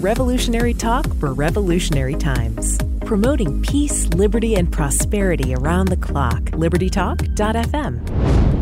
Revolutionary talk for revolutionary times. Promoting peace, liberty, and prosperity around the clock. LibertyTalk.fm.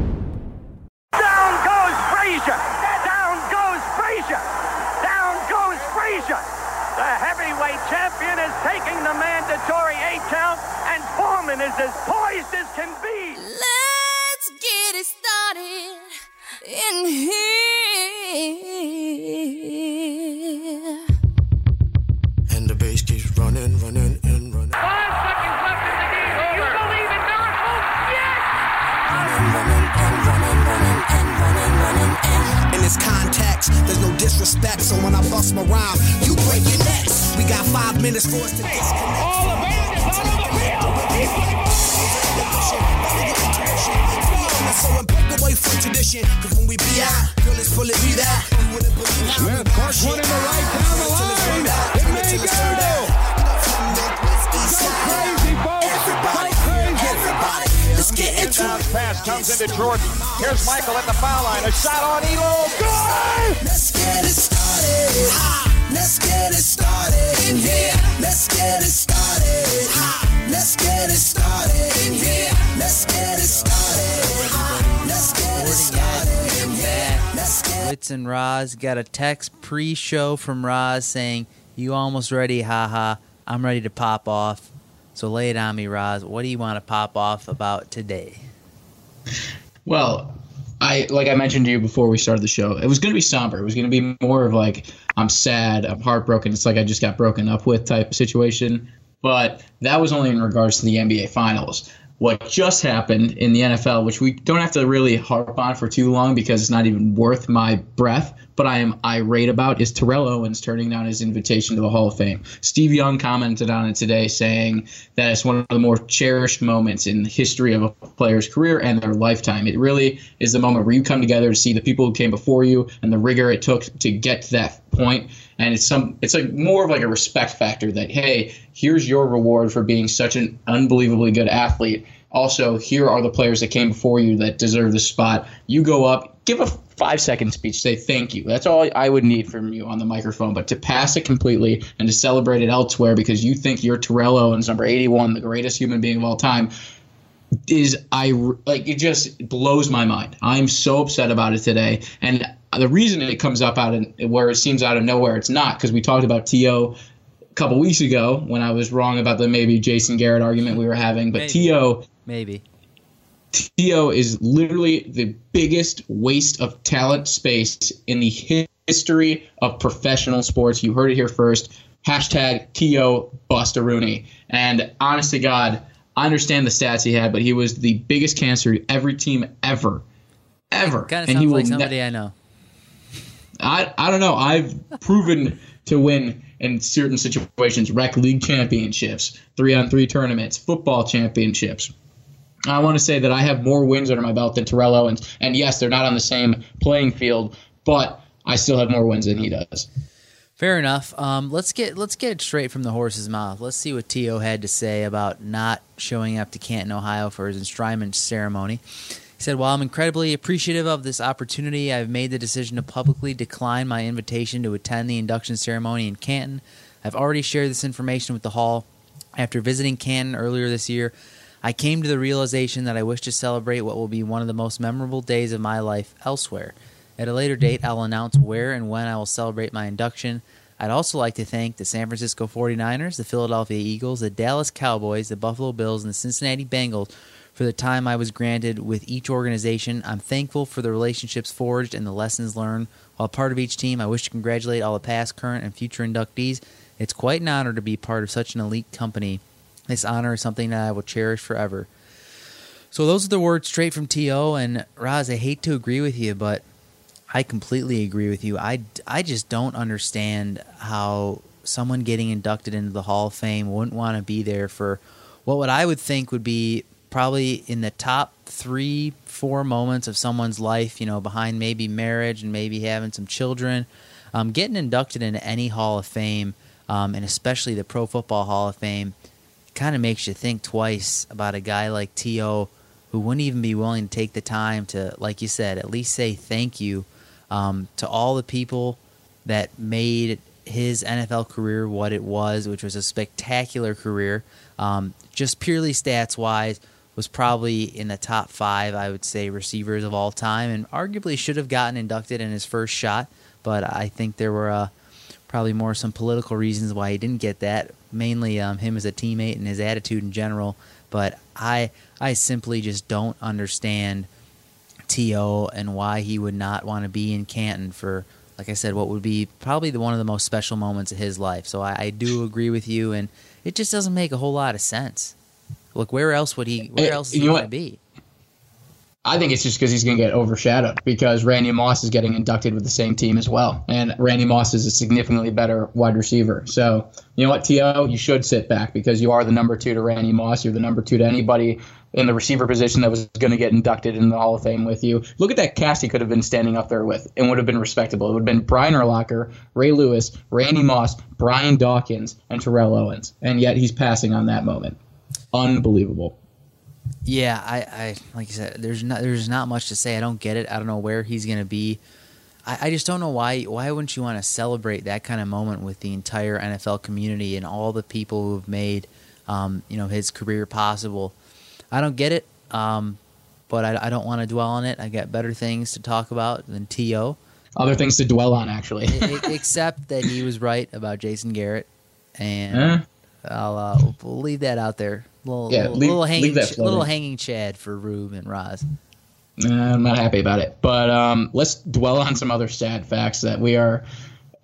Here's Michael at the foul line. A shot on Elo. Good! Let's get it started. Ha! Let's get it started in here. Let's get it started. Ha! Let's get it started in here. Let's get it started. Ha! Let's get it started in here. Let's get Wits and Roz got a text pre-show from Roz saying, "You almost ready? Haha, I'm ready to pop off." So lay it on me, Roz. What do you want to pop off about today? Well, I like I mentioned to you before we started the show. It was going to be somber. It was going to be more of like I'm sad, I'm heartbroken. It's like I just got broken up with type situation. But that was only in regards to the NBA Finals. What just happened in the NFL, which we don't have to really harp on for too long because it's not even worth my breath, but I am irate about, is Terrell Owens turning down his invitation to the Hall of Fame. Steve Young commented on it today, saying that it's one of the more cherished moments in the history of a player's career and their lifetime. It really is the moment where you come together to see the people who came before you and the rigor it took to get to that point. And it's some, it's like more of like a respect factor that hey, here's your reward for being such an unbelievably good athlete. Also, here are the players that came before you that deserve the spot. You go up, give a five second speech, say thank you. That's all I would need from you on the microphone. But to pass it completely and to celebrate it elsewhere because you think you're Terrell Owens, number 81, the greatest human being of all time, is I like it just blows my mind. I'm so upset about it today, and Uh, the reason it comes up out of where it seems out of nowhere, it's not because we talked about T.O. a couple weeks ago when I was wrong about the maybe Jason Garrett argument we were having, but Maybe. T.O. Maybe. T.O. is literally the biggest waste of talent space in the history of professional sports. You heard it here first. Hashtag T.O. Busta Rooney. And honest to God, I understand the stats he had, but he was the biggest cancer every team ever. Ever. Kind of sounds he like will ne- somebody I know. I, I don't know. I've proven to win in certain situations rec league championships, three on three tournaments, football championships. I want to say that I have more wins under my belt than Terrell Owens. And yes, they're not on the same playing field, but I still have more wins than he does. Fair enough. Um, let's get let's get it straight from the horse's mouth. Let's see what T.O. had to say about not showing up to Canton, Ohio for his enshrinement ceremony. He said, While I'm incredibly appreciative of this opportunity, I've made the decision to publicly decline my invitation to attend the induction ceremony in Canton. I've already shared this information with the Hall. After visiting Canton earlier this year, I came to the realization that I wish to celebrate what will be one of the most memorable days of my life elsewhere. At a later date, I'll announce where and when I will celebrate my induction. I'd also like to thank the San Francisco 49ers, the Philadelphia Eagles, the Dallas Cowboys, the Buffalo Bills, and the Cincinnati Bengals for the time I was granted with each organization. I'm thankful for the relationships forged and the lessons learned. While part of each team, I wish to congratulate all the past, current, and future inductees. It's quite an honor to be part of such an elite company. This honor is something that I will cherish forever. So those are the words straight from To. And Raz, I hate to agree with you, but I completely agree with you. I, I just don't understand how someone getting inducted into the Hall of Fame wouldn't want to be there for what what I would think would be probably in the top three, four moments of someone's life, you know, behind maybe marriage and maybe having some children. Um, getting inducted into any Hall of Fame, um, and especially the Pro Football Hall of Fame, kind of makes you think twice about a guy like T.O. who wouldn't even be willing to take the time to, like you said, at least say thank you um, to all the people that made his NFL career what it was, which was a spectacular career, um, just purely stats wise, was probably in the top five, I would say, receivers of all time, and arguably should have gotten inducted in his first shot. But I think there were uh, probably more some political reasons why he didn't get that. Mainly um, him as a teammate and his attitude in general. But I I simply just don't understand T.O. and why he would not want to be in Canton for like I said, what would be probably the one of the most special moments of his life. So I, I do agree with you, and it just doesn't make a whole lot of sense. Look, where else would he? Where Hey, else is he going to be? I think it's just because he's going to get overshadowed because Randy Moss is getting inducted with the same team as well. And Randy Moss is a significantly better wide receiver. So, you know what, T.O., you should sit back because you are the number two to Randy Moss. You're the number two to anybody in the receiver position that was going to get inducted in the Hall of Fame with you. Look at that cast he could have been standing up there with and would have been respectable. It would have been Brian Urlacher, Ray Lewis, Randy Moss, Brian Dawkins, and Terrell Owens. And yet he's passing on that moment. Unbelievable. Yeah, I, I like you said, there's not there's not much to say. I don't get it. I don't know where he's gonna be. I, I just don't know why why wouldn't you want to celebrate that kind of moment with the entire NFL community and all the people who've made um, you know his career possible. I don't get it, um, but I, I don't want to dwell on it. I got better things to talk about than To. Other things to dwell on, actually. Except that he was right about Jason Garrett, and Eh? I'll uh, we'll leave that out there. Little, Yeah, little, leave- little hanging, little hanging Chad for Rube and Roz. I'm not happy about it. But um, let's dwell on some other sad facts that we are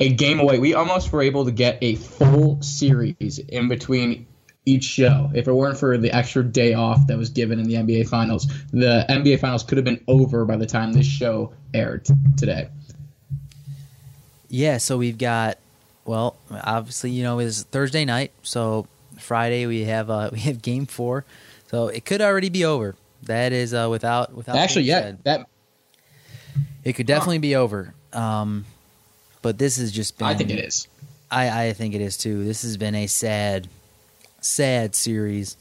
a game away. We almost were able to get a full series in between each show. If it weren't for the extra day off that was given in the NBA Finals, the NBA Finals could have been over by the time this show aired today. Yeah, so we've got well, obviously, you know, it's Thursday night, so Friday we have uh we have game 4. So it could already be over. That is uh without without Actually, yeah, said. that It could definitely be over. Um but this has just been I think it is. I, I think it is too. This has been a sad, sad series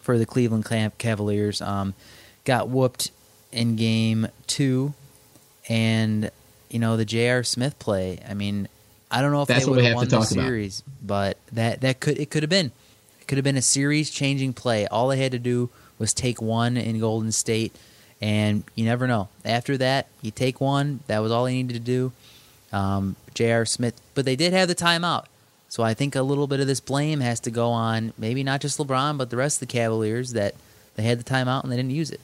for the Cleveland Cavaliers. Um, got whooped in game two, and you know the J.R. Smith play. I mean, I don't know if That's they what would have won the talk about. series, but that that could it could have been. It could have been a series changing play. All they had to do was take one in Golden State, and you never know. After that, you take one. That was all they needed to do um, J.R. Smith, but they did have the timeout. So I think a little bit of this blame has to go on maybe not just LeBron, but the rest of the Cavaliers that they had the timeout and they didn't use it.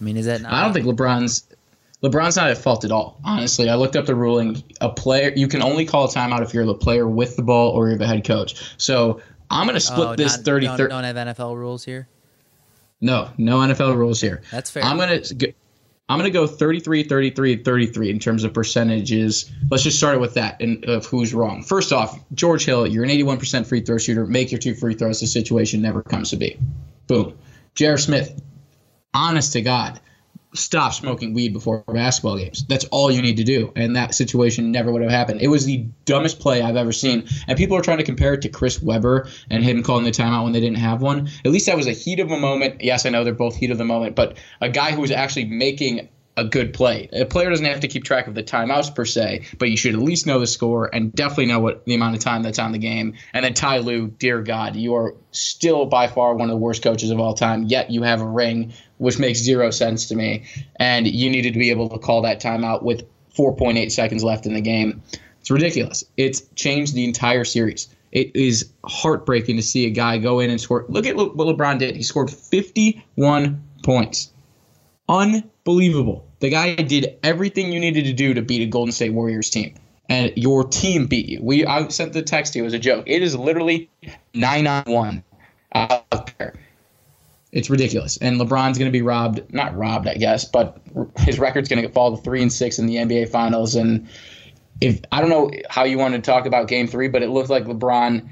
I mean, is that not? I don't think LeBron's LeBron's not at fault at all. Honestly, I looked up the ruling. A player you can only call a timeout if you're the player with the ball or you're the head coach. So I'm going to split Oh, this not- 30 don't, 30 don't have NFL rules here. No, no NFL rules here. That's fair. I'm going to I'm going to go 33 33 33 in terms of percentages. Let's just start with that and of who's wrong. First off, George Hill, you're an 81% free throw shooter. Make your two free throws. The situation never comes to be. Boom. J.R. Smith, honest to God, stop smoking weed before basketball games. That's all you need to do. And that situation never would have happened. It was the dumbest play I've ever seen. And people are trying to compare it to Chris Webber and him calling the timeout when they didn't have one. At least that was a heat of a moment. Yes, I know they're both heat of the moment, but a guy who was actually making a good play. A player doesn't have to keep track of the timeouts per se, but you should at least know the score and definitely know what the amount of time that's on the game. And then Ty Lue, dear God, you are still by far one of the worst coaches of all time. Yet you have a ring, which makes zero sense to me. And you needed to be able to call that timeout with 4.8 seconds left in the game. It's ridiculous. It's changed the entire series. It is heartbreaking to see a guy go in and score. Look at what LeBron did. He scored 51 points. Unbelievable. The guy did everything you needed to do to beat a Golden State Warriors team. And your team beat you. We I sent the text to you as a joke. It is literally nine on one out there. It's ridiculous. And LeBron's going to be robbed, not robbed, I guess, but his record's going to fall to three and six in the NBA Finals. And if I don't know how you want to talk about Game Three, but it looked like LeBron,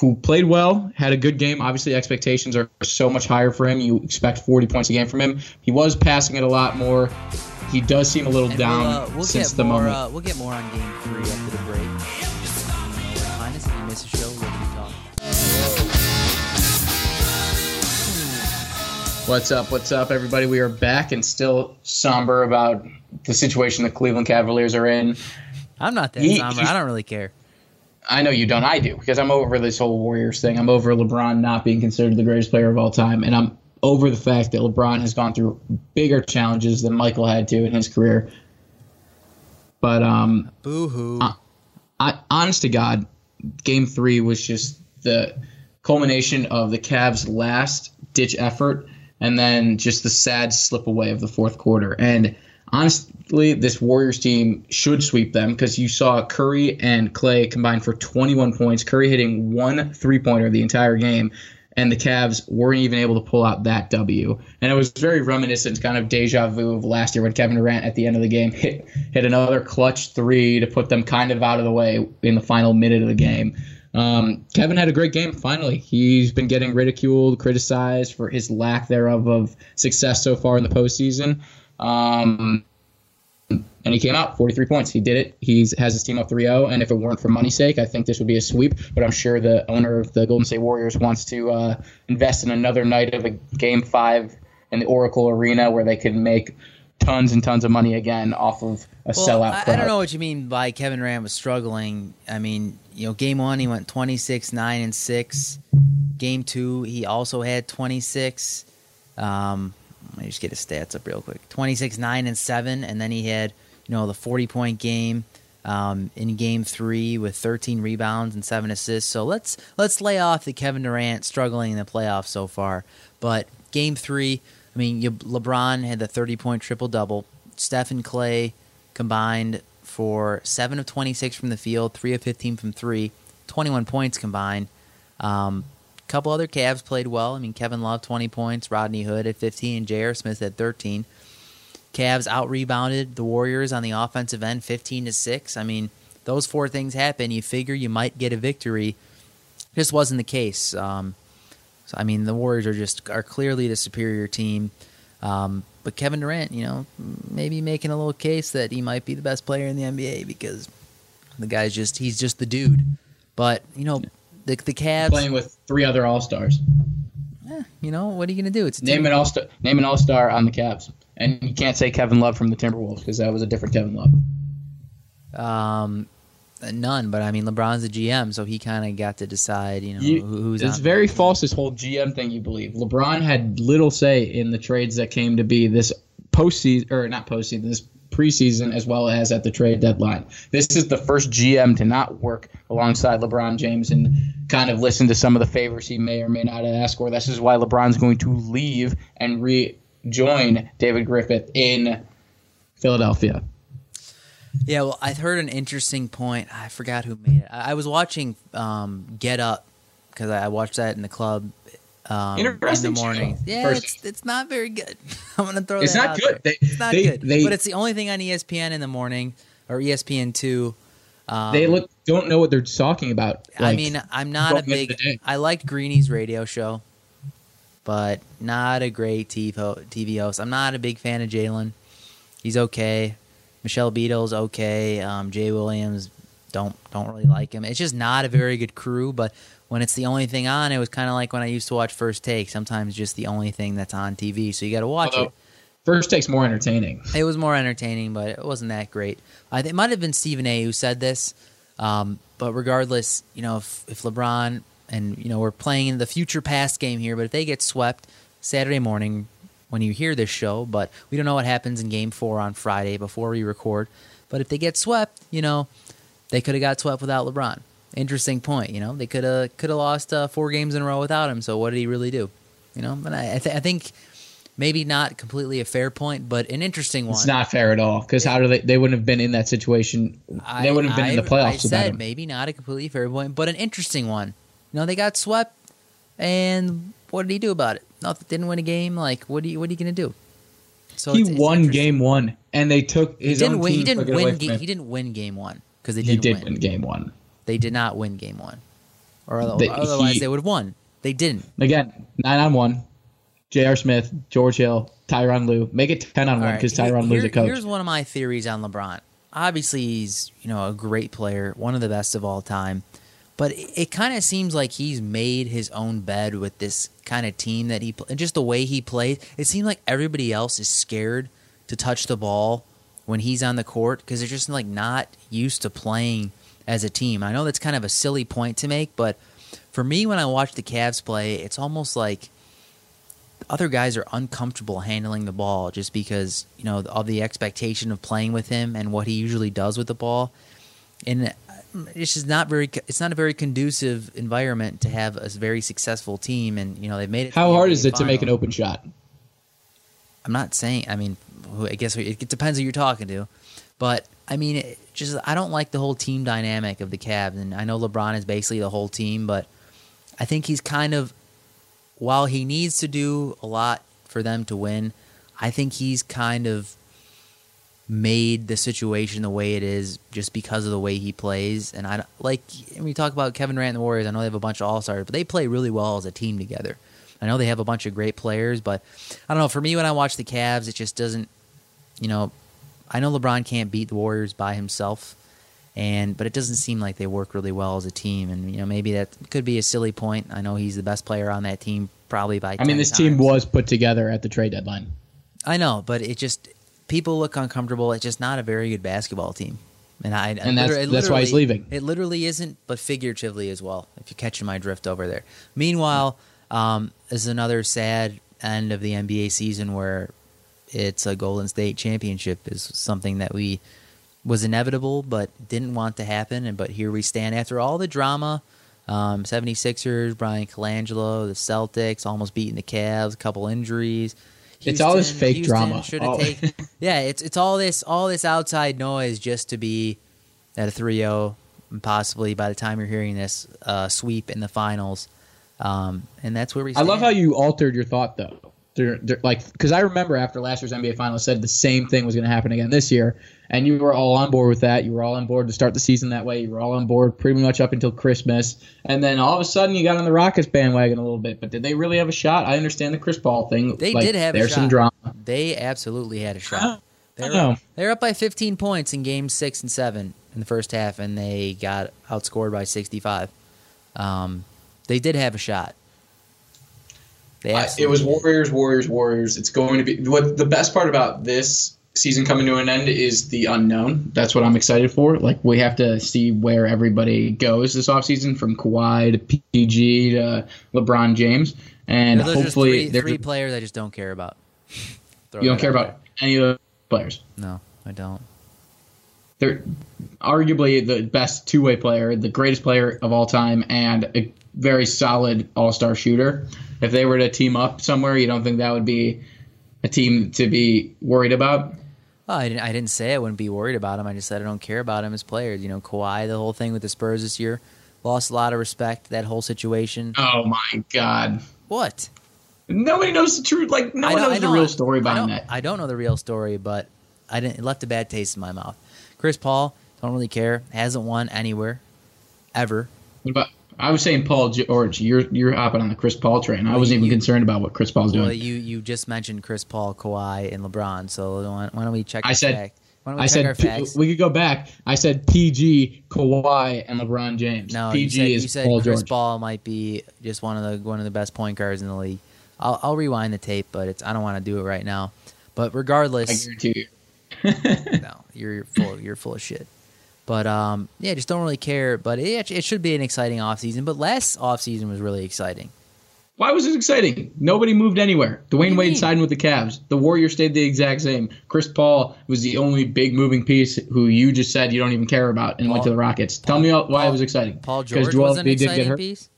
who played well, had a good game. Obviously, expectations are so much higher for him. You expect 40 points a game from him. He was passing it a lot more. He does seem a little And down we'll, uh, we'll since get the more. moment. Uh, we'll get more on Game Three after the break. You know where to find us if you miss a show. What's up? What's up, everybody? We are back and still somber about the situation the Cleveland Cavaliers are in. I'm not that He- somber. I don't really care. I know you don't. I do because I'm over this whole Warriors thing. I'm over LeBron not being considered the greatest player of all time, and I'm over the fact that LeBron has gone through bigger challenges than Michael had to in his career. But um, Boo hoo. I, honest to God, Game Three was just the culmination of the Cavs' last ditch effort, and then just the sad slip away of the fourth quarter. And honestly, this Warriors team should sweep them because you saw Curry and Klay combine for 21 points. Curry hitting one three pointer the entire game, and the Cavs weren't even able to pull out that W. And it was very reminiscent, kind of deja vu of last year when Kevin Durant at the end of the game hit hit another clutch three to put them kind of out of the way in the final minute of the game. Um, Kevin had a great game. Finally, he's been getting ridiculed, criticized for his lack thereof of success so far in the postseason. Um, and he came out 43 points. He did it. He has his team up 3-0. And if it weren't for money's sake, I think this would be a sweep. But I'm sure the owner of the Golden State Warriors wants to uh, invest in another night of a Game Five in the Oracle Arena where they can make tons and tons of money again off of a Well, sellout I, I don't know what you mean by Kevin Durant was struggling. I mean, you know, game one he went 26, 9, and 6. Game two, he also had 26. Um, let me just get his stats up real quick 26, 9, and 7. And then he had, you know, the 40 point game. Um, in game three with 13 rebounds and seven assists. So let's let's lay off the Kevin Durant struggling in the playoffs so far. But game three, I mean, you, LeBron had the 30 point triple double. Steph and Klay combined for 7 of 26 from the field, 3 of 15 from 3, 21 points combined. Um, a couple other Cavs played well. I mean, Kevin Love, 20 points, Rodney Hood at 15, and J.R. Smith at 13. Cavs out rebounded the Warriors on the offensive end, 15 to 6. I mean, those four things happen. You figure you might get a victory. Just wasn't the case. Um, so, I mean, the Warriors are just are clearly the superior team. Um, but Kevin Durant, you know, maybe making a little case that he might be the best player in the NBA because the guy's just he's just the dude. But you know, the the Cavs, Playing with three other All Stars. eh, you know, what are you gonna do? It's Name an All Star. Name an All Star on the Cavs, and you can't say Kevin Love from the Timberwolves because that was a different Kevin Love. Um, none. But I mean, LeBron's the GM, so he kind of got to decide. You know, You- who, who's it's very false this whole GM thing you believe. LeBron had little say in the trades that came to be this postseason or not postseason, this preseason as well as at the trade deadline. This is the first GM to not work alongside LeBron James and kind of listen to some of the favors he may or may not ask, for. this is why LeBron's going to leave and rejoin David Griffith in Philadelphia. Yeah, well, I heard an interesting point. I forgot who made it. I, was watching um, Get Up because I watched that in the club um, in the Interesting show. morning. Yeah, First- it's, it's not very good. I'm gonna throw It's that not out good. there. They- it's not they- good, they- but it's the only thing on ESPN in the morning or ESPN two. Um, They look don't know what they're talking about. I mean, I'm not a big. I liked Greeny's radio show, but not a great TV TV host. I'm not a big fan of Jalen. He's okay. Michelle Beadle's okay. Um, Jay Williams don't don't really like him. It's just not a very good crew. But when it's the only thing on, it was kind of like when I used to watch First Take. Sometimes just the only thing that's on TV, so you got to watch although it. first takes more entertaining. It was more entertaining, but it wasn't that great. I it might have been Stephen A. who said this. Um, but regardless, you know, if, if LeBron and you know we're playing in the future past game here, but if they get swept Saturday morning when you hear this show, but we don't know what happens in Game Four on Friday before we record. But if they get swept, you know, they could have got swept without LeBron. Interesting point. You know, they could have could have lost uh, four games in a row without him. So what did he really do? You know, and I I, th- I think maybe not completely a fair point, but an interesting one. It's not fair at all because how do they? They wouldn't have been in that situation. they wouldn't have been in the playoffs I without said him. maybe not a completely fair point, but an interesting one. You know, they got swept, and what did he do about it? Nothing. Didn't win a game. Like, what are you? What are you gonna do? So he it's- it's won game one, and they took He his didn't own win. team. He didn't took it away win. Game, he didn't win game one because they He didn't did win. win game one. They did not win game one, or They- otherwise he- they would have won. They didn't. Again, nine on one. J.R. Smith, George Hill, Tyronn Lue. Make it ten on All one because here- Tyronn Lue's a coach. Here's one of my theories on LeBron. Obviously, he's you know a great player, one of the best of all time. But it, it kind of seems like he's made his own bed with this kind of team that he and just the way he plays. It seems like everybody else is scared to touch the ball when he's on the court because they're just like not used to playing as a team. I know that's kind of a silly point to make, but for me, when I watch the Cavs play, it's almost like other guys are uncomfortable handling the ball just because you know of the expectation of playing with him and what he usually does with the ball, and it's just not very. It's not a very conducive environment to have a very successful team, and you know they've made it. How hard is it to make an open shot? I'm not saying. I mean, I guess it depends who you're talking to, but I mean, it just I don't like the whole team dynamic of the Cavs, and I know LeBron is basically the whole team, but I think he's kind of while he needs to do a lot for them to win, I think he's kind of made the situation the way it is just because of the way he plays. And I like when we talk about Kevin Durant and the Warriors. I know they have a bunch of all stars, but they play really well as a team together. I know they have a bunch of great players, but I don't know. For me, when I watch the Cavs, it just doesn't. You know, I know LeBron can't beat the Warriors by himself, and but it doesn't seem like they work really well as a team. And you know, maybe that could be a silly point. I know he's the best player on that team, probably by. I mean, 10 this team was put together at the trade deadline. I know, but it just people look uncomfortable. It's just not a very good basketball team, and I And that's- that's why he's leaving. It literally isn't, but figuratively as well. If you're catching my drift over there. Meanwhile, um, this is another sad end of the NBA season where it's a Golden State championship is something that we was inevitable but didn't want to happen and but here we stand after all the drama um, 76ers Bryan Colangelo the Celtics almost beating the Cavs a couple injuries It's all this fake Houston drama. Oh. taken yeah it's it's all this all this outside noise just to be at a 3-0 and possibly by the time you're hearing this uh, sweep in the finals um, and that's where we Stand. I love how you altered your thought though. They're, they're, like, because I remember after last year's NBA Finals said the same thing was going to happen again this year, and you were all on board with that. You were all on board to start the season that way. You were all on board pretty much up until Christmas, and then all of a sudden you got on the Rockets bandwagon a little bit. But did they really have a shot? I understand the Chris Paul thing. They Like, did have a there's some drama. They absolutely had a shot. They I were, they were up by 15 points in games six and seven in the first half, and they got outscored by 65. Um, they did have a shot. I- it was. Warriors, Warriors, Warriors. It's going to be what the best part about this season coming to an end is the unknown. That's what I'm excited for. Like we have to see where everybody goes this offseason from Kawhi to PG to LeBron James, and just hopefully three, there's- three players I just don't care about. Throw you don't care out about any of the players. No, I don't. They're arguably the best two way player, the greatest player of all time, and a very solid all star shooter. If they were to team up somewhere, you don't think that would be a team to be worried about? Well, I didn't, I didn't say I wouldn't be worried about him. I just said I don't care about him as players. You know, Kawhi, the whole thing with the Spurs this year, lost a lot of respect. That whole situation. Oh my god. What? Nobody knows the truth. Like no I one know- knows I the real story behind don't, that. I don't know the real story, but I didn't. It left a bad taste in my mouth. Chris Paul, don't really care. Hasn't won anywhere, ever. But I was saying Paul George. You're you're hopping on the Chris Paul train. I wasn't even concerned about what Chris Paul's doing. Well, you you just mentioned Chris Paul, Kawhi, and LeBron. So why, don't we check? I said- fact- Why don't we I check our said P- we could go back. I said PG, Kawhi, and LeBron James. No, PG you said, is you said Paul Chris George. Paul might be just one of the one of the best point guards in the league. I'll, I'll rewind the tape, but it's I don't want to do it right now. But regardless, I guarantee you. no, you're full you're full of shit. But um, yeah, just don't really care. But it, it should be an exciting offseason. But last offseason was really exciting. Why was it exciting? Nobody moved anywhere. Dwyane Wade mean? signed with the Cavs. The Warriors stayed the exact same. Chris Paul was the only big moving piece who you just said you don't even care about and went to the Rockets. Tell me why Paul- it was exciting. Paul George Joel was an Embiid didn't get exciting hurt. piece.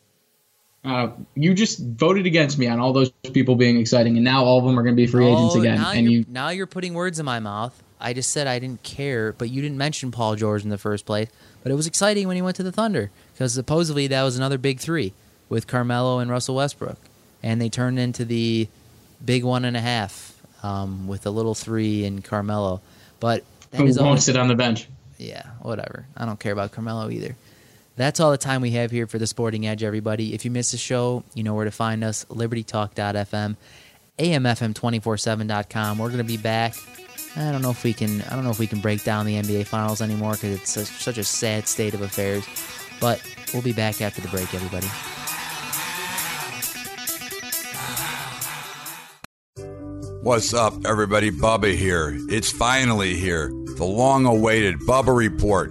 Uh, you just voted against me on all those people being exciting, and now all of them are going to be free agents Oh, again. Now And you, now you're putting words in my mouth. I just said I didn't care, but you didn't mention Paul George in the first place. But it was exciting when he went to the Thunder because supposedly that was another big three with Carmelo and Russell Westbrook, and they turned into the big one and a half um, with a little three in Carmelo. But that who is won't always, sit on the bench? yeah, whatever. I don't care about Carmelo either. That's all the time we have here for the Sporting Edge, everybody. If you missed the show, you know where to find us libertytalk.fm, amfm247.com. We're going to be back. I don't know if we can. I don't know if we can break down the NBA Finals anymore because it's such, such a sad state of affairs. But we'll be back after the break, everybody. What's up, everybody? Bubba here. It's finally here. The long awaited Bubba Report.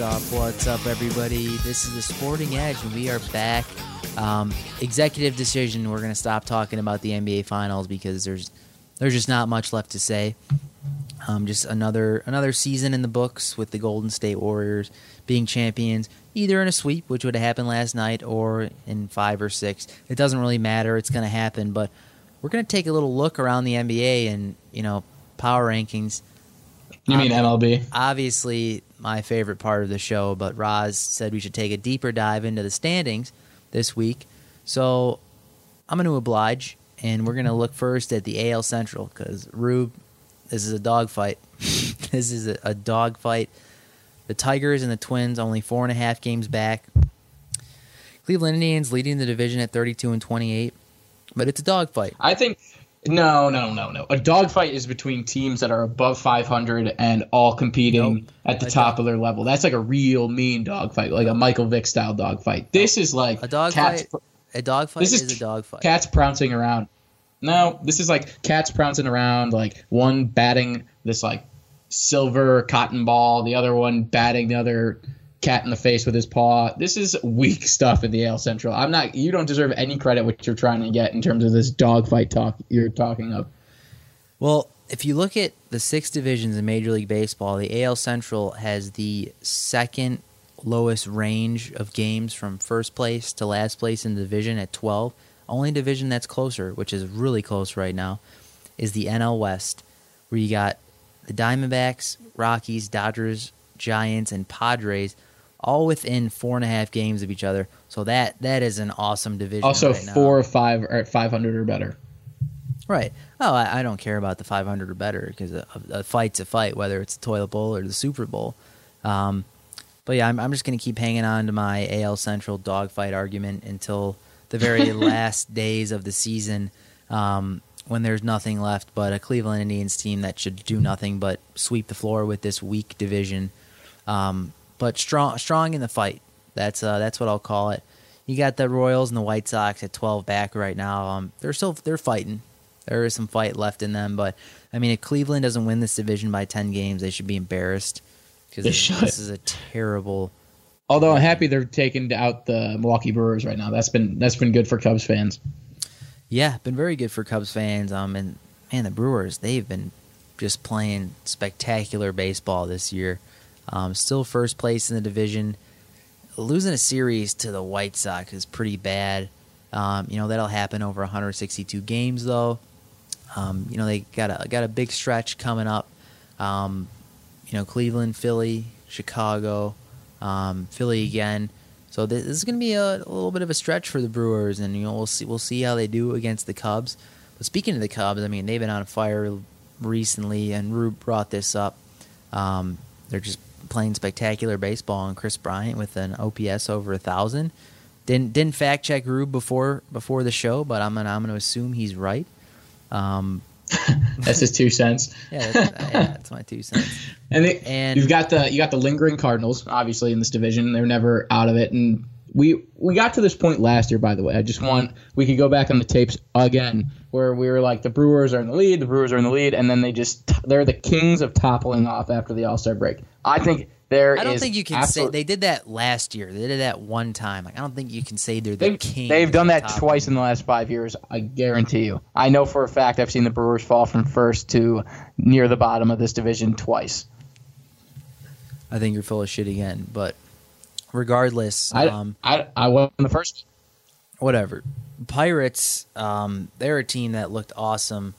What's up? What's up, everybody? This is the Sporting Edge, and we are back. Um, executive decision: We're going to stop talking about the NBA Finals because there's there's just not much left to say. Um, just another another season in the books with the Golden State Warriors being champions, either in a sweep, which would have happened last night, or in five or six. It doesn't really matter; it's going to happen. But we're going to take a little look around the NBA and you know power rankings. You mean MLB? Obviously, my favorite part of the show, but Roz said we should take a deeper dive into the standings this week. So I'm going to oblige, and we're going to look first at the AL Central because Rube, this is a dogfight. this is a, a dogfight. The Tigers and the Twins only four and a half games back. Cleveland Indians leading the division at 32 and 28, but it's a dogfight. I think no, no, no, no. A dogfight is between teams that are above 500 and all competing Nope. at the A top dog- of their level. That's like a real mean dogfight, like a Michael Vick style dogfight. This is like A dogfight. A dogfight This is, is a dogfight. cats prancing around. No, this is like cats prancing around, like one batting this like silver cotton ball, the other one batting the other cat in the face with his paw. This is weak stuff in the AL Central. I'm not. You don't deserve any credit what you're trying to get in terms of this dogfight talk you're talking of. Well, if you look at the six divisions in Major League Baseball, the AL Central has the second lowest range of games from first place to last place in the division at 12. Only division that's closer, which is really close right now, is the NL West, where you got the Diamondbacks, Rockies, Dodgers, Giants, and Padres all within four and a half games of each other. So that that is an awesome division. Also, right now. four or five or 500 or better. Right. Oh, I, I don't care about the 500 or better because a, a fight's a fight, whether it's the toilet bowl or the Super Bowl. Um, but yeah, I'm, I'm just going to keep hanging on to my AL Central dogfight argument until the very last days of the season um, when there's nothing left but a Cleveland Indians team that should do nothing but sweep the floor with this weak division. Um, but strong, strong in the fight. That's uh, that's what I'll call it. You got the Royals and the White Sox at 12 back right now. Um, they're still they're fighting. There is some fight left in them, but I mean, if Cleveland doesn't win this division by 10 games, they should be embarrassed because They this, should. this is a terrible. Although I'm happy they're taking out the Milwaukee Brewers right now. That's been that's been good for Cubs fans. Yeah, been very good for Cubs fans. Um, and man, the Brewers they've been just playing spectacular baseball this year. Um, still first place in the division. Losing a series to the White Sox is pretty bad. Um, you know that'll happen over 162 games though. Um, you know they got a got a big stretch coming up. Um, you know Cleveland, Philly, Chicago, um, Philly again. So this, this is going to be a, a little bit of a stretch for the Brewers, and you know we'll see we'll see how they do against the Cubs. But speaking of the Cubs, I mean they've been on fire recently, and Rube brought this up. Um, they're just playing spectacular baseball, and Kris Bryant with an OPS over a thousand. Didn't didn't fact check Rube before before the show, but I'm gonna I'm gonna assume he's right. Um, That's his two cents. yeah, that's, yeah, that's my two cents. And, they, And- you've got the you got the lingering Cardinals, obviously in this division. They're never out of it, and we we got to this point last year. By the way, I just want we could go back on the tapes again where we were like the Brewers are in the lead, the Brewers are in the lead, and then they just they're the kings of toppling off after the All Star break. I think there I don't think you can absolute- say they did that last year. They did that one time. Like I don't think you can say they're the They've, king. they've done that twice in the last five years. I guarantee you. I know for a fact I've seen the Brewers fall from first to near the bottom of this division twice. I think you're full of shit again. But regardless, I, um, I, I wasn't the first. whatever. Pirates, um, they're a team that looked awesome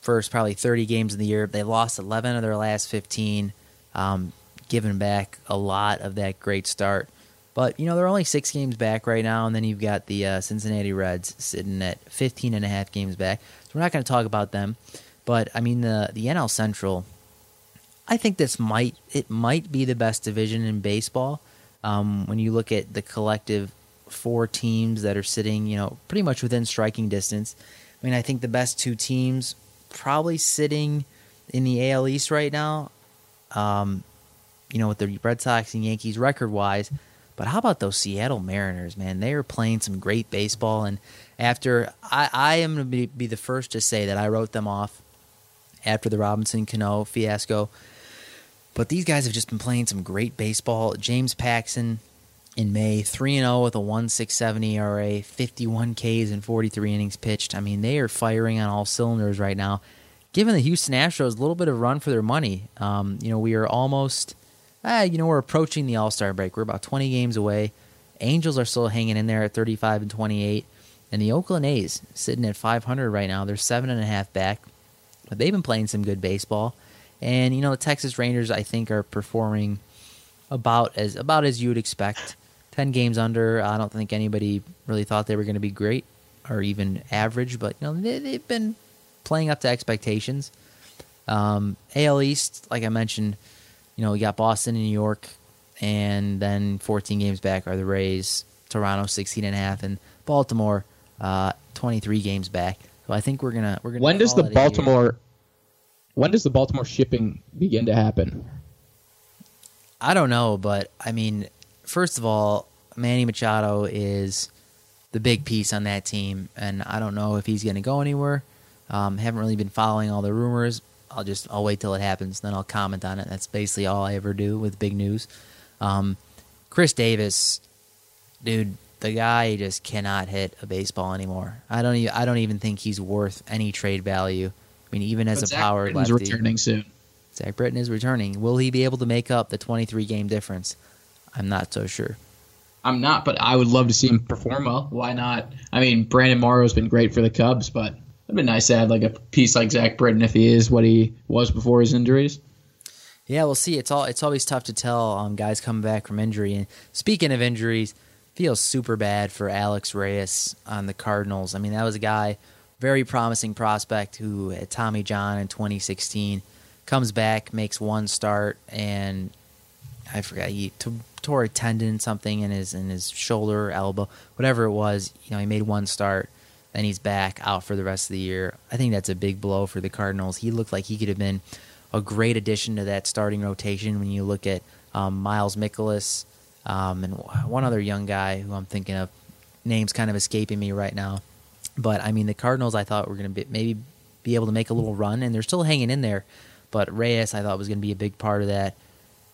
first probably 30 games in the year. They lost 11 of their last 15, um, giving back a lot of that great start. But, you know, they're only six games back right now, and then you've got the uh, Cincinnati Reds sitting at 15 and a half games back. So we're not going to talk about them. But, I mean, the, the NL Central, I think this might it might be the best division in baseball. Um, when you look at the collective four teams that are sitting, you know, pretty much within striking distance. I mean, I think the best two teams probably sitting in the AL East right now. Um, you know, with the Red Sox and Yankees record wise. But how about those Seattle Mariners, man? They are playing some great baseball. And after, I, I am going to be, be the first to say that I wrote them off after the Robinson Cano fiasco. But these guys have just been playing some great baseball. James Paxton in May, 3 0 with a 1.67 ERA, 51 Ks and 43 innings pitched. I mean, they are firing on all cylinders right now. Giving the Houston Astros a little bit of run for their money. Um, you know, we are almost, ah, you know, we're approaching the All Star break. We're about 20 games away. Angels are still hanging in there at 35 and 28. And the Oakland A's sitting at 500 right now. They're seven and a half back, but they've been playing some good baseball. And you know, the Texas Rangers, I think, are performing about as about as you would expect. Ten games under. I don't think anybody really thought they were going to be great or even average, but you know, they, they've been playing up to expectations. Um, AL East, like I mentioned, you know, we got Boston and New York, and then 14 games back are the Rays, Toronto 16 and a half, and Baltimore uh, 23 games back. So I think we're gonna we're gonna. When does the. Baltimore? When does the Baltimore shipping begin to happen? I don't know, but I mean, first of all, Manny Machado is the big piece on that team, and I don't know if he's going to go anywhere. Um, haven't really been following all the rumors. I'll just I'll wait till it happens, then I'll comment on it. That's basically all I ever do with big news. Um, Chris Davis, dude, the guy just cannot hit a baseball anymore. I don't even I don't even think he's worth any trade value. I mean, even as But a Zach power Britton's lefty. returning soon. Zach Britton is returning. Will he be able to make up the 23 game difference? I'm not so sure. I'm not, but I would love to see him perform well. Why not? I mean, Brandon Morrow's been great for the Cubs, but it'd been nice to have like a piece like Zach Britton if he is what he was before his injuries. Yeah, we'll see. It's all it's always tough to tell on guys coming back from injury. And speaking of injuries, feels super bad for Alex Reyes on the Cardinals. I mean, that was a guy, very promising prospect who had Tommy John in 2016, comes back, makes one start, and I forgot he t- tore a tendon something in his in his shoulder, elbow, whatever it was. You know, he made one start, then he's back out for the rest of the year. I think that's a big blow for the Cardinals. He looked like he could have been a great addition to that starting rotation when you look at um, Miles Mikolas um, and one other young guy who I'm thinking of. Name's kind of escaping me right now, but I mean the Cardinals. I thought were going to be maybe be able to make a little run, and they're still hanging in there. But Reyes, I thought was going to be a big part of that.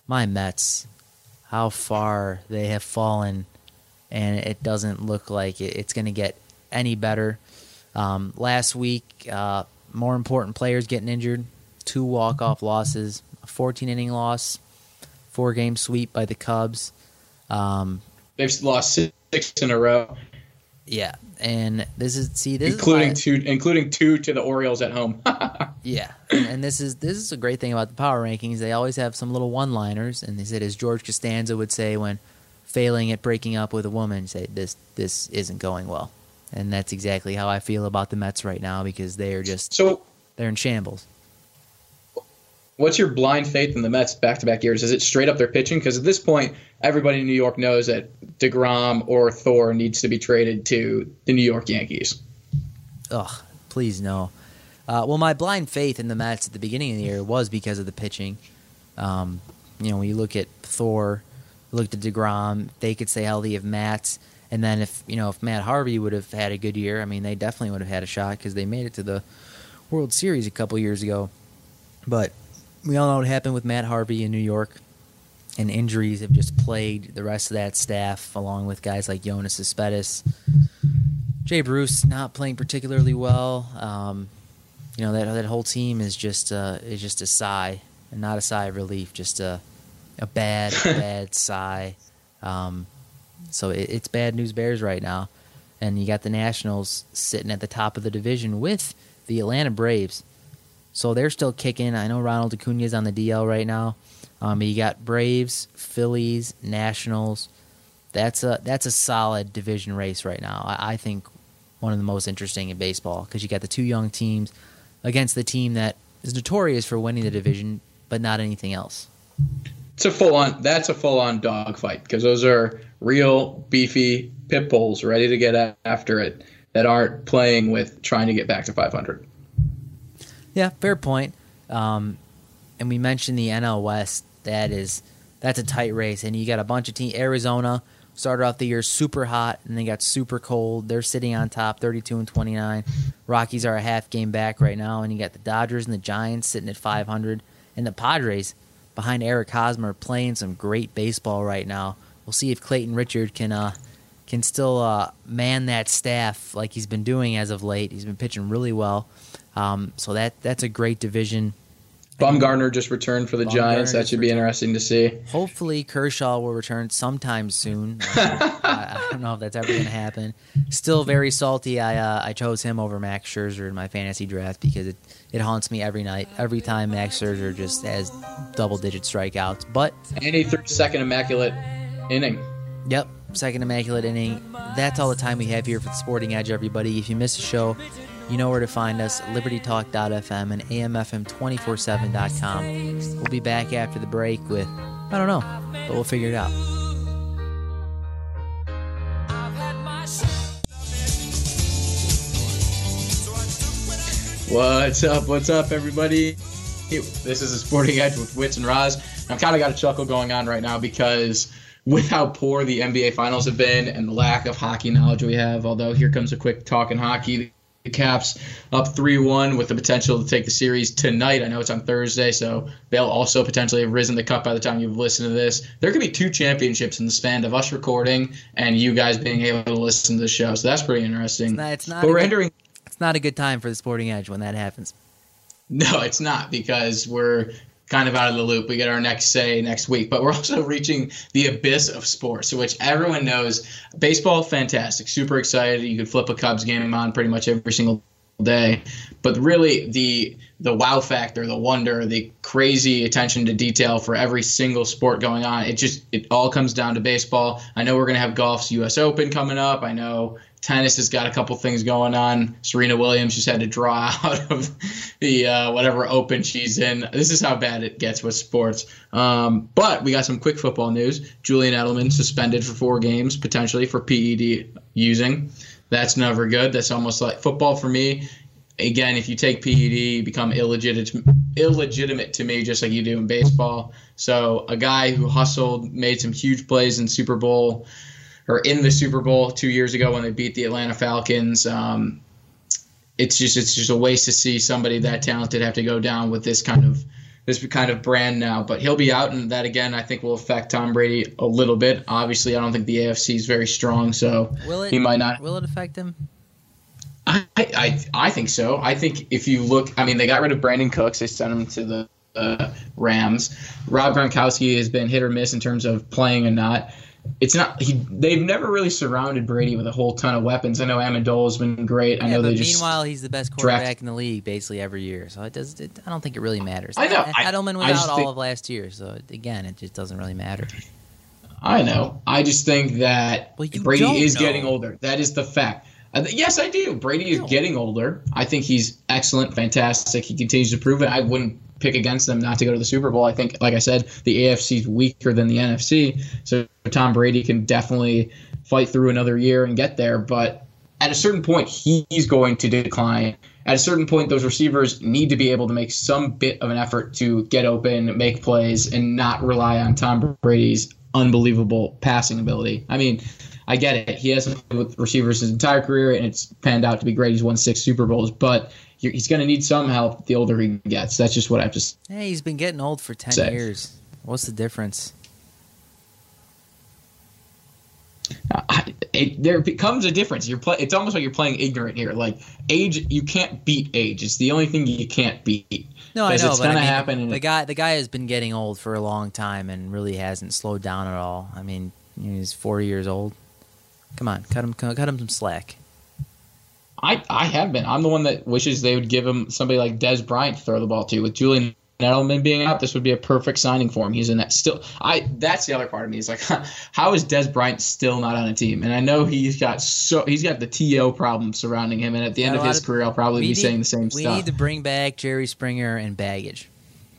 My Mets, how far they have fallen, and it doesn't look like it's going to get any better. Um, last week, uh, more important players getting injured, two walk-off losses, a 14 inning loss, four game sweep by the Cubs. Um, They've lost six in a row, yeah, and this is see this including is two, including two to the Orioles at home. Yeah, and, and this is this is a great thing about the power rankings. They always have some little one-liners, and they said, as George Costanza would say when failing at breaking up with a woman, say this this isn't going well, and that's exactly how I feel about the Mets right now because they are just so, they're in shambles. What's your blind faith in the Mets back-to-back years? Is it straight up their pitching? Because at this point, everybody in New York knows that Degrom or Thor needs to be traded to the New York Yankees. Ugh, please no. Uh, well, my blind faith in the Mets at the beginning of the year was because of the pitching. Um, you know, when you look at Thor, looked at Degrom, they could stay healthy if Matt, and then if you know if Matt Harvey would have had a good year, I mean, they definitely would have had a shot because they made it to the World Series a couple years ago. But we all know what happened with Matt Harvey in New York, and injuries have just plagued the rest of that staff, along with guys like Yoenis Cespedes. Jay Bruce not playing particularly well. Um, you know that that whole team is just uh, is just a sigh, and not a sigh of relief, just a a bad bad sigh. Um, so it, it's bad news Bears right now, and you got the Nationals sitting at the top of the division with the Atlanta Braves. So they're still kicking. I know Ronald Acuna is on the DL right now. Um, you got Braves, Phillies, Nationals. That's a that's a solid division race right now. I, I think one of the most interesting in baseball because you got the two young teams against the team that is notorious for winning the division, but not anything else. It's a full on. That's a full on dogfight because those are real beefy pit bulls ready to get after it that aren't playing with trying to get back to 500. Yeah, fair point. Um, and we mentioned the NL West. That is that's a tight race, and you got a bunch of teams. Arizona started off the year super hot, and they got super cold. They're sitting on top, thirty-two and twenty-nine. Rockies are a half game back right now, and you got the Dodgers and the Giants sitting at five hundred, and the Padres behind Eric Hosmer playing some great baseball right now. We'll see if Clayton Richard can uh, can still uh, man that staff like he's been doing as of late. He's been pitching really well. Um, so that that's a great division. Bumgarner just returned for the Giants. That should be interesting to see. Hopefully, Kershaw will return sometime soon. I, don't know if that's ever going to happen. Still very salty. I uh, I chose him over Max Scherzer in my fantasy draft because it, it haunts me every night. Every time Max Scherzer just has double digit strikeouts. But and he threw second immaculate inning. Yep, second immaculate inning. That's all the time we have here for the Sporting Edge, everybody. If you missed a show, you know where to find us libertytalk.fm and amfm247.com. We'll be back after the break with, I don't know, but we'll figure it out. What's up? What's up, everybody? This is a Sporting Edge with Wits and Roz. I've kind of got a chuckle going on right now because with how poor the NBA Finals have been and the lack of hockey knowledge we have, although here comes a quick talk in hockey. The Caps up 3 1 with the potential to take the series tonight. I know it's on Thursday, so they'll also potentially have risen the cup by the time you've listened to this. There could be two championships in the span of us recording and you guys being able to listen to the show. So that's pretty interesting. It's not, it's not but we're good, entering. It's not a good time for the Sporting Edge when that happens. No, it's not because we're kind of out of the loop. We get our next say next week, but we're also reaching the abyss of sports, which everyone knows. Baseball, fantastic, super excited. You could flip a Cubs game on pretty much every single day, but really the the wow factor, the wonder, the crazy attention to detail for every single sport going on. It just it all comes down to baseball. I know we're gonna have golf's U.S. Open coming up. I know tennis has got a couple things going on. Serena Williams just had to draw out of the uh, whatever Open she's in. This is how bad it gets with sports. Um, but we got some quick football news. Julian Edelman suspended for four games potentially for PED using. That's never good. That's almost like football for me again, if you take PED, you become illegitimate, illegitimate to me, just like you do in baseball. So a guy who hustled, made some huge plays in Super Bowl or in the Super Bowl two years ago when they beat the Atlanta Falcons. Um, it's just it's just a waste to see somebody that talented have to go down with this kind of this kind of brand now. But he'll be out, and that again I think will affect Tom Brady a little bit. Obviously, I don't think the AFC is very strong, so will it, he might not. Will it affect him? I, I I think so. I think if you look, I mean, they got rid of Brandin Cooks. They sent him to the uh, Rams. Rob Gronkowski has been hit or miss in terms of playing and not. It's not. He. They've never really surrounded Brady with a whole ton of weapons. I know Amendola's been great. I Yeah, know they just. meanwhile, he's the best quarterback draft- in the league basically every year. So it does. It, I don't think it really matters. I know. I- Edelman was I out all think- of last year, so again, it just doesn't really matter. I know. I just think that Brady is know. getting older. That is the fact. Uh, th- yes, I do. Brady is getting older. I think he's excellent, fantastic. He continues to prove it. I wouldn't pick against them not to go to the Super Bowl. I think, like I said, the AFC is weaker than the NFC. So Tom Brady can definitely fight through another year and get there. But at a certain point, he's going to decline. At a certain point, those receivers need to be able to make some bit of an effort to get open, make plays, and not rely on Tom Brady's unbelievable passing ability. I mean, I get it. He has played with receivers his entire career, and it's panned out to be great. He's won six Super Bowls, but he's going to need some help the older he gets. That's just what I have to s- Hey, he's been getting old for ten Say. years. What's the difference? Uh, I- it, there becomes a difference. You're play, It's almost like you're playing ignorant here. Like age, you can't beat age. It's the only thing you can't beat. No, I know, it's I gonna mean, happen. the guy, the guy has been getting old for a long time and really hasn't slowed down at all. I mean, he's 40 years old. Come on, cut him cut him some slack. I, I have been. I'm the one that wishes they would give him somebody like Dez Bryant to throw the ball to. With Julian Edelman being out, this would be a perfect signing for him. He's in that still. I that's the other part of me. Is like, how is Dez Bryant still not on a team? And I know he's got so he's got the TO problem surrounding him. And at the end of his career, I'll probably be need- saying the same We stuff. need to bring back Jerry Springer and baggage,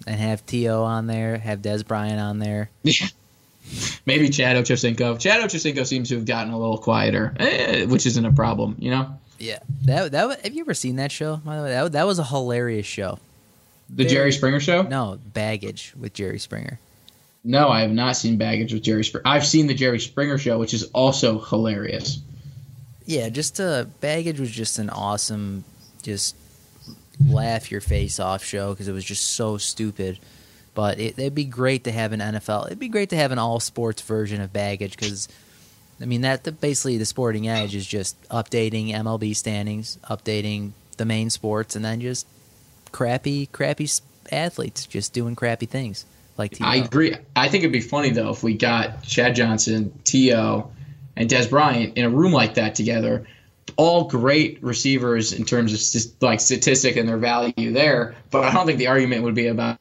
and have T.O. on there, have Dez Bryant on there. Yeah. Maybe Chad Ochocinco. Chad Ochocinco seems to have gotten a little quieter, eh, which isn't a problem, you know. Yeah, that that have you ever seen that show? By the way, that, that was a hilarious show. The Jerry Springer show? No, baggage with Jerry Springer. No, I have not seen Baggage with Jerry Springer. I've seen the Jerry Springer show, which is also hilarious. Yeah, just uh, baggage was just an awesome, just laugh your face off show because it was just so stupid. But it, it'd be great to have an NFL. It'd be great to have an all sports version of baggage because, I mean, that the, basically the Sporting Edge is just updating MLB standings, updating the main sports, and then just crappy, crappy athletes just doing crappy things like T. I agree. I think it'd be funny though if we got Chad Johnson, T.O., and Dez Bryant in a room like that together. All great receivers in terms of st- like statistic and their value there, but I don't think the argument would be about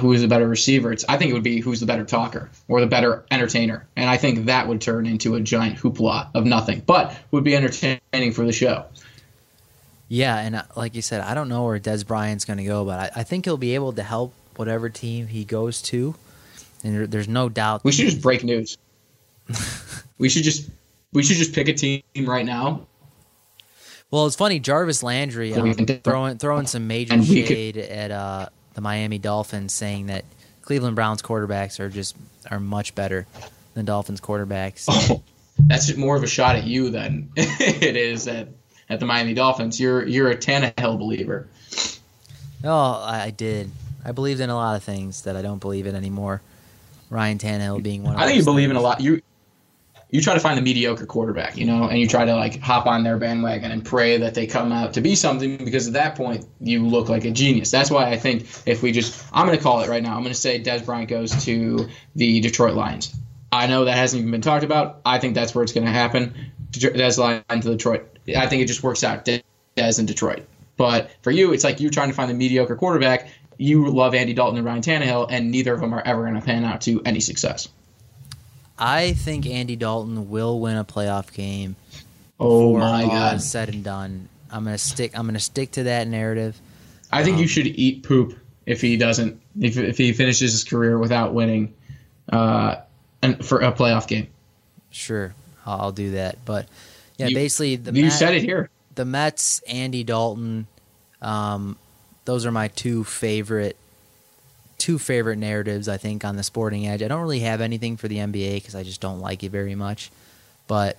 who is the better receiver. It's I think it would be who's the better talker or the better entertainer, and I think that would turn into a giant hoopla of nothing, but would be entertaining for the show. Yeah, and uh, like you said, I don't know where Dez Bryant's going to go, but I, I think he'll be able to help whatever team he goes to. And there, there's no doubt. We should just break news. we should just we should just pick a team right now. Well, it's funny. Jarvis Landry um, throwing throwing some major we could- shade at uh, the Miami Dolphins, saying that Cleveland Browns quarterbacks are just are much better than Dolphins quarterbacks. Oh, that's more of a shot at you than it is at, at the Miami Dolphins. You're you're a Tannehill believer. Oh, I, I did. I believed in a lot of things that I don't believe in anymore. Ryan Tannehill being one. of I think you believe in a lot. You you try to find the mediocre quarterback, you know, and you try to like hop on their bandwagon and pray that they come out to be something because at that point you look like a genius. That's why I think if we just I'm going to call it right now. I'm going to say Dez Bryant goes to the Detroit Lions. I know that hasn't even been talked about. I think that's where it's going to happen. Des Lions to Detroit. I think it just works out. Dez in Detroit. But for you, it's like you're trying to find the mediocre quarterback. You love Andy Dalton and Ryan Tannehill, and neither of them are ever going to pan out to any success. I think Andy Dalton will win a playoff game. Oh my God. said and done. I'm gonna stick. I'm gonna stick to that narrative. I think Um, you should eat poop if he doesn't if, if he finishes his career without winning uh, and for a playoff game. Sure, I'll, do that. But yeah, You- basically the you Met- said it here. The Mets, Andy Dalton. Um, those are my two favorite, two favorite narratives. I think on the Sporting Edge. I don't really have anything for the NBA because I just don't like it very much. But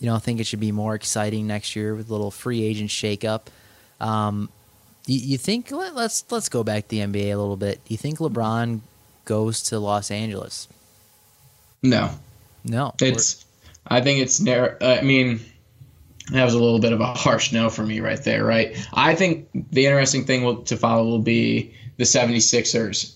you know, I think it should be more exciting next year with a little free agent shakeup. Um, you, you think let, let's let's go back to the NBA a little bit. Do you think LeBron goes to Los Angeles? No, No, it's. I think it's narrow. I mean, that was a little bit of a harsh no for me right there. Right. I think the interesting thing will, to follow will be the 76ers.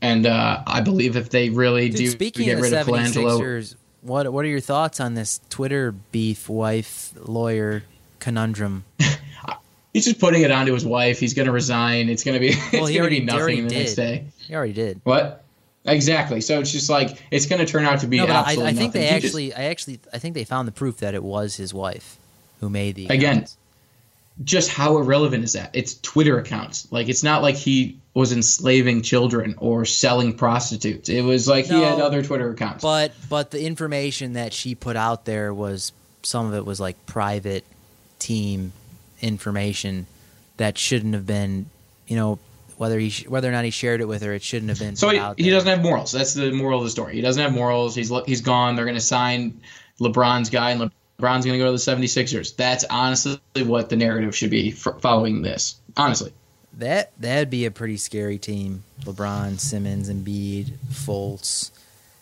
And uh, I believe if they really Dude, do speaking get of the rid of Colangelo, 76ers, what what are your thoughts on this Twitter beef wife lawyer conundrum? he's just putting it onto his wife. He's going to resign. It's going to be. It's Well, going to already, be nothing the next day. He already did. What? Exactly. So it's just like it's going to turn out to be No, but I, I think nothing. they He just- actually, I actually, I think they found the proof that it was his wife who made the Again, accounts. Just how irrelevant is that? It's Twitter accounts. Like it's not like he was enslaving children or selling prostitutes. It was like he had other Twitter accounts. But but the information that she put out there was some of it was like private team information that shouldn't have been, you know, whether he sh- whether or not he shared it with her, it shouldn't have been. so he, he doesn't have morals. That's the moral of the story. He doesn't have morals. He's he's gone. They're going to sign LeBron's guy, and LeBron's going to go to the 76ers. That's honestly what the narrative should be following this. Honestly. That that'd be a pretty scary team. LeBron, Simmons, Embiid, Fultz,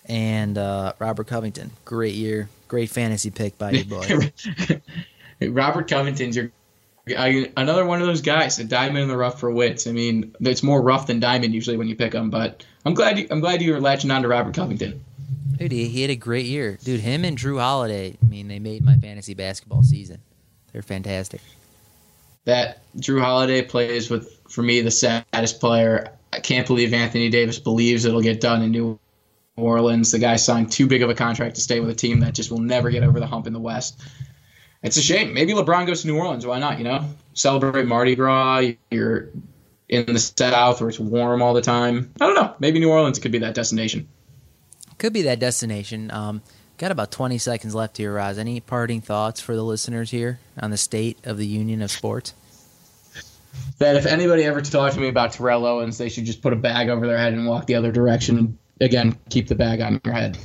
and uh, Robert Covington. Great year, great fantasy pick by you, boy. Robert Covington's your I, another one of those guys, a diamond in the rough for wits. I mean, it's more rough than diamond usually when you pick them, but I'm glad you, I'm glad you were latching on to Robert Covington. Dude, he, he had a great year. Dude, him and Jrue Holiday, I mean, they made my fantasy basketball season. They're fantastic. That Jrue Holiday plays with, for me, the saddest player. I can't believe Anthony Davis believes it'll get done in New Orleans. The guy signed too big of a contract to stay with a team that just will never get over the hump in the West. It's a shame. Maybe LeBron goes to New Orleans. Why not? You know, celebrate Mardi Gras. You're in the South where it's warm all the time. I don't know. Maybe New Orleans could be that destination. Could be that destination. Um, got about 20 seconds left here, Roz. Any parting thoughts for the listeners here on the state of the union of sports? That if anybody ever talks to me about Terrell Owens, they should just put a bag over their head and walk the other direction. And again, keep the bag on your head.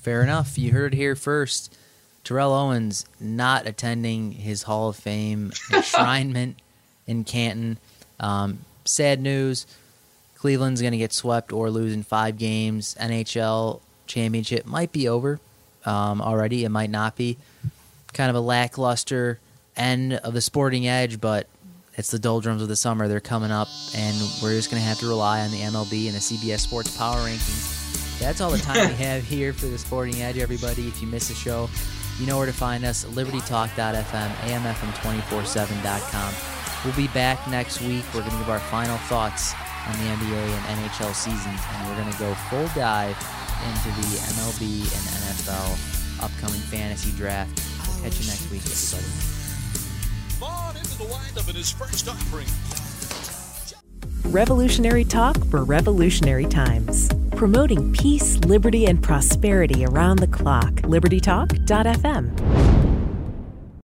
Fair enough. You heard it here first. Terrell Owens not attending his Hall of Fame enshrinement in Canton. Um, sad news. Cleveland's going to get swept or lose in five games. NHL championship might be over um, already. It might not be. Kind of a lackluster end of the sporting edge, but it's the doldrums of the summer. They're coming up, and we're just going to have to rely on the MLB and the CBS Sports Power Rankings. That's all the time we have here for the Sporting Edge, everybody. If you miss the show, you know where to find us libertytalk.fm, amfm247.com. We'll be back next week. We're going to give our final thoughts on the NBA and NHL seasons, and we're going to go full dive into the MLB and NFL upcoming fantasy draft. We'll catch you next week, everybody. Vaughn into the windup in his first offering. Revolutionary talk for revolutionary times. Promoting peace, liberty, and prosperity around the clock. LibertyTalk.fm.